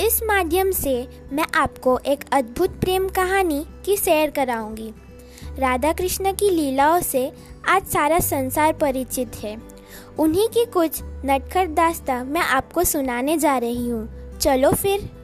इस माध्यम से मैं आपको एक अद्भुत प्रेम कहानी की सैर कराऊँगी। राधा कृष्ण की लीलाओं से आज सारा संसार परिचित है। उन्हीं की कुछ नटखट दास्ता मैं आपको सुनाने जा रही हूँ। चलो फिर।